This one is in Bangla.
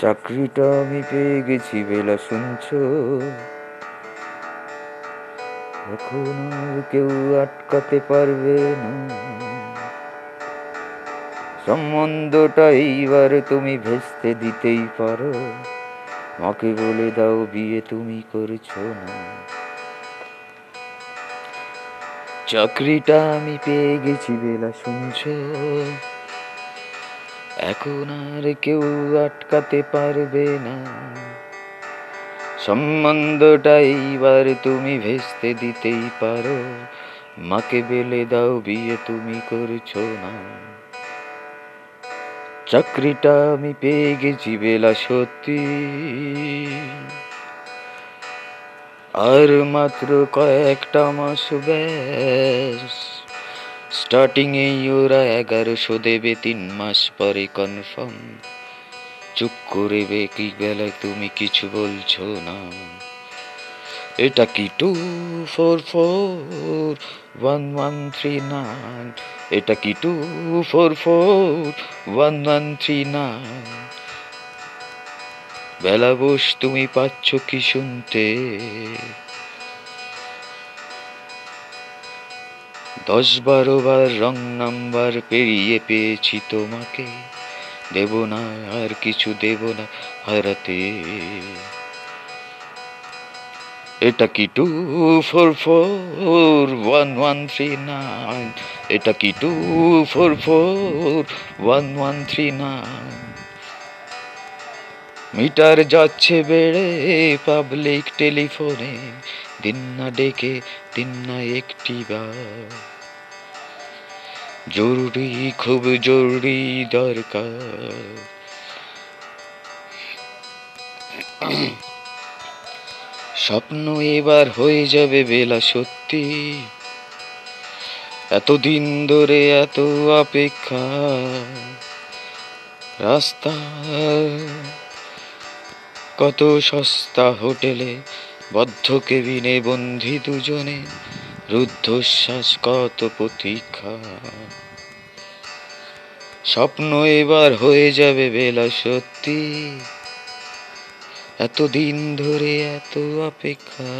চাকরিটা আমি পেয়ে গেছি, বেলা শুনছ? এখন আর কেউ আটকাতে পারবে না। সম্বন্ধটা এইবার তুমি ভেস্তে দিতেই পারো। মাকে বলে দাও, বিয়ে তুমি করছ না। চাকরিটা আমি পেয়ে গেছি, বেলা শুনছো? এখন আর কেউ আটকাতে পারবে না। সম্বন্ধটা এইবার তুমি ভেস্তে দিতেই পারো। মাকে বেলে দাও, বিয়ে তুমি করছ না। চাকরিটা আমি পেয়ে গেছি বেলা সত্যি। আর মাত্র কয়েকটা মাস ব্যাস। স্টার্টিং এই ওরা এগারোশো দেবে তিন মাস পরে কনফার্ম চুপ করে কি বেলায় তুমি কিছু বলছো না। এটা কি two four four one one three nine এটা কি two four four one one three nine বেলা বস, তুমি পাচ্ছ কি শুনতে? দশ বারো বার রং নাম্বার পেরিয়ে পেয়েছি তোমাকে। দেব না, আর কিছু দেব না হারাতে। এটা কি two four four one one three nine এটা কি two four four one one three nine meter যাচ্ছে বেড়ে পাবলিক টেলিফোনে দিন না ডেকে, দিন না একটি জরুরি, খুব জরুরি দরকার। স্বপ্ন এবার হয়ে যাবে বেলা সত্যি। এতদিন ধরে এত অপেক্ষা। রাস্তা কত সস্তা হোটেলে, বদ্ধ কেবিনে বন্ধি দুজনে, রুদ্ধশ্বাস কত প্রতীক্ষা। স্বপ্ন এবার হয়ে যাবে বেলা সত্যি, এতদিন ধরে এত অপেক্ষা।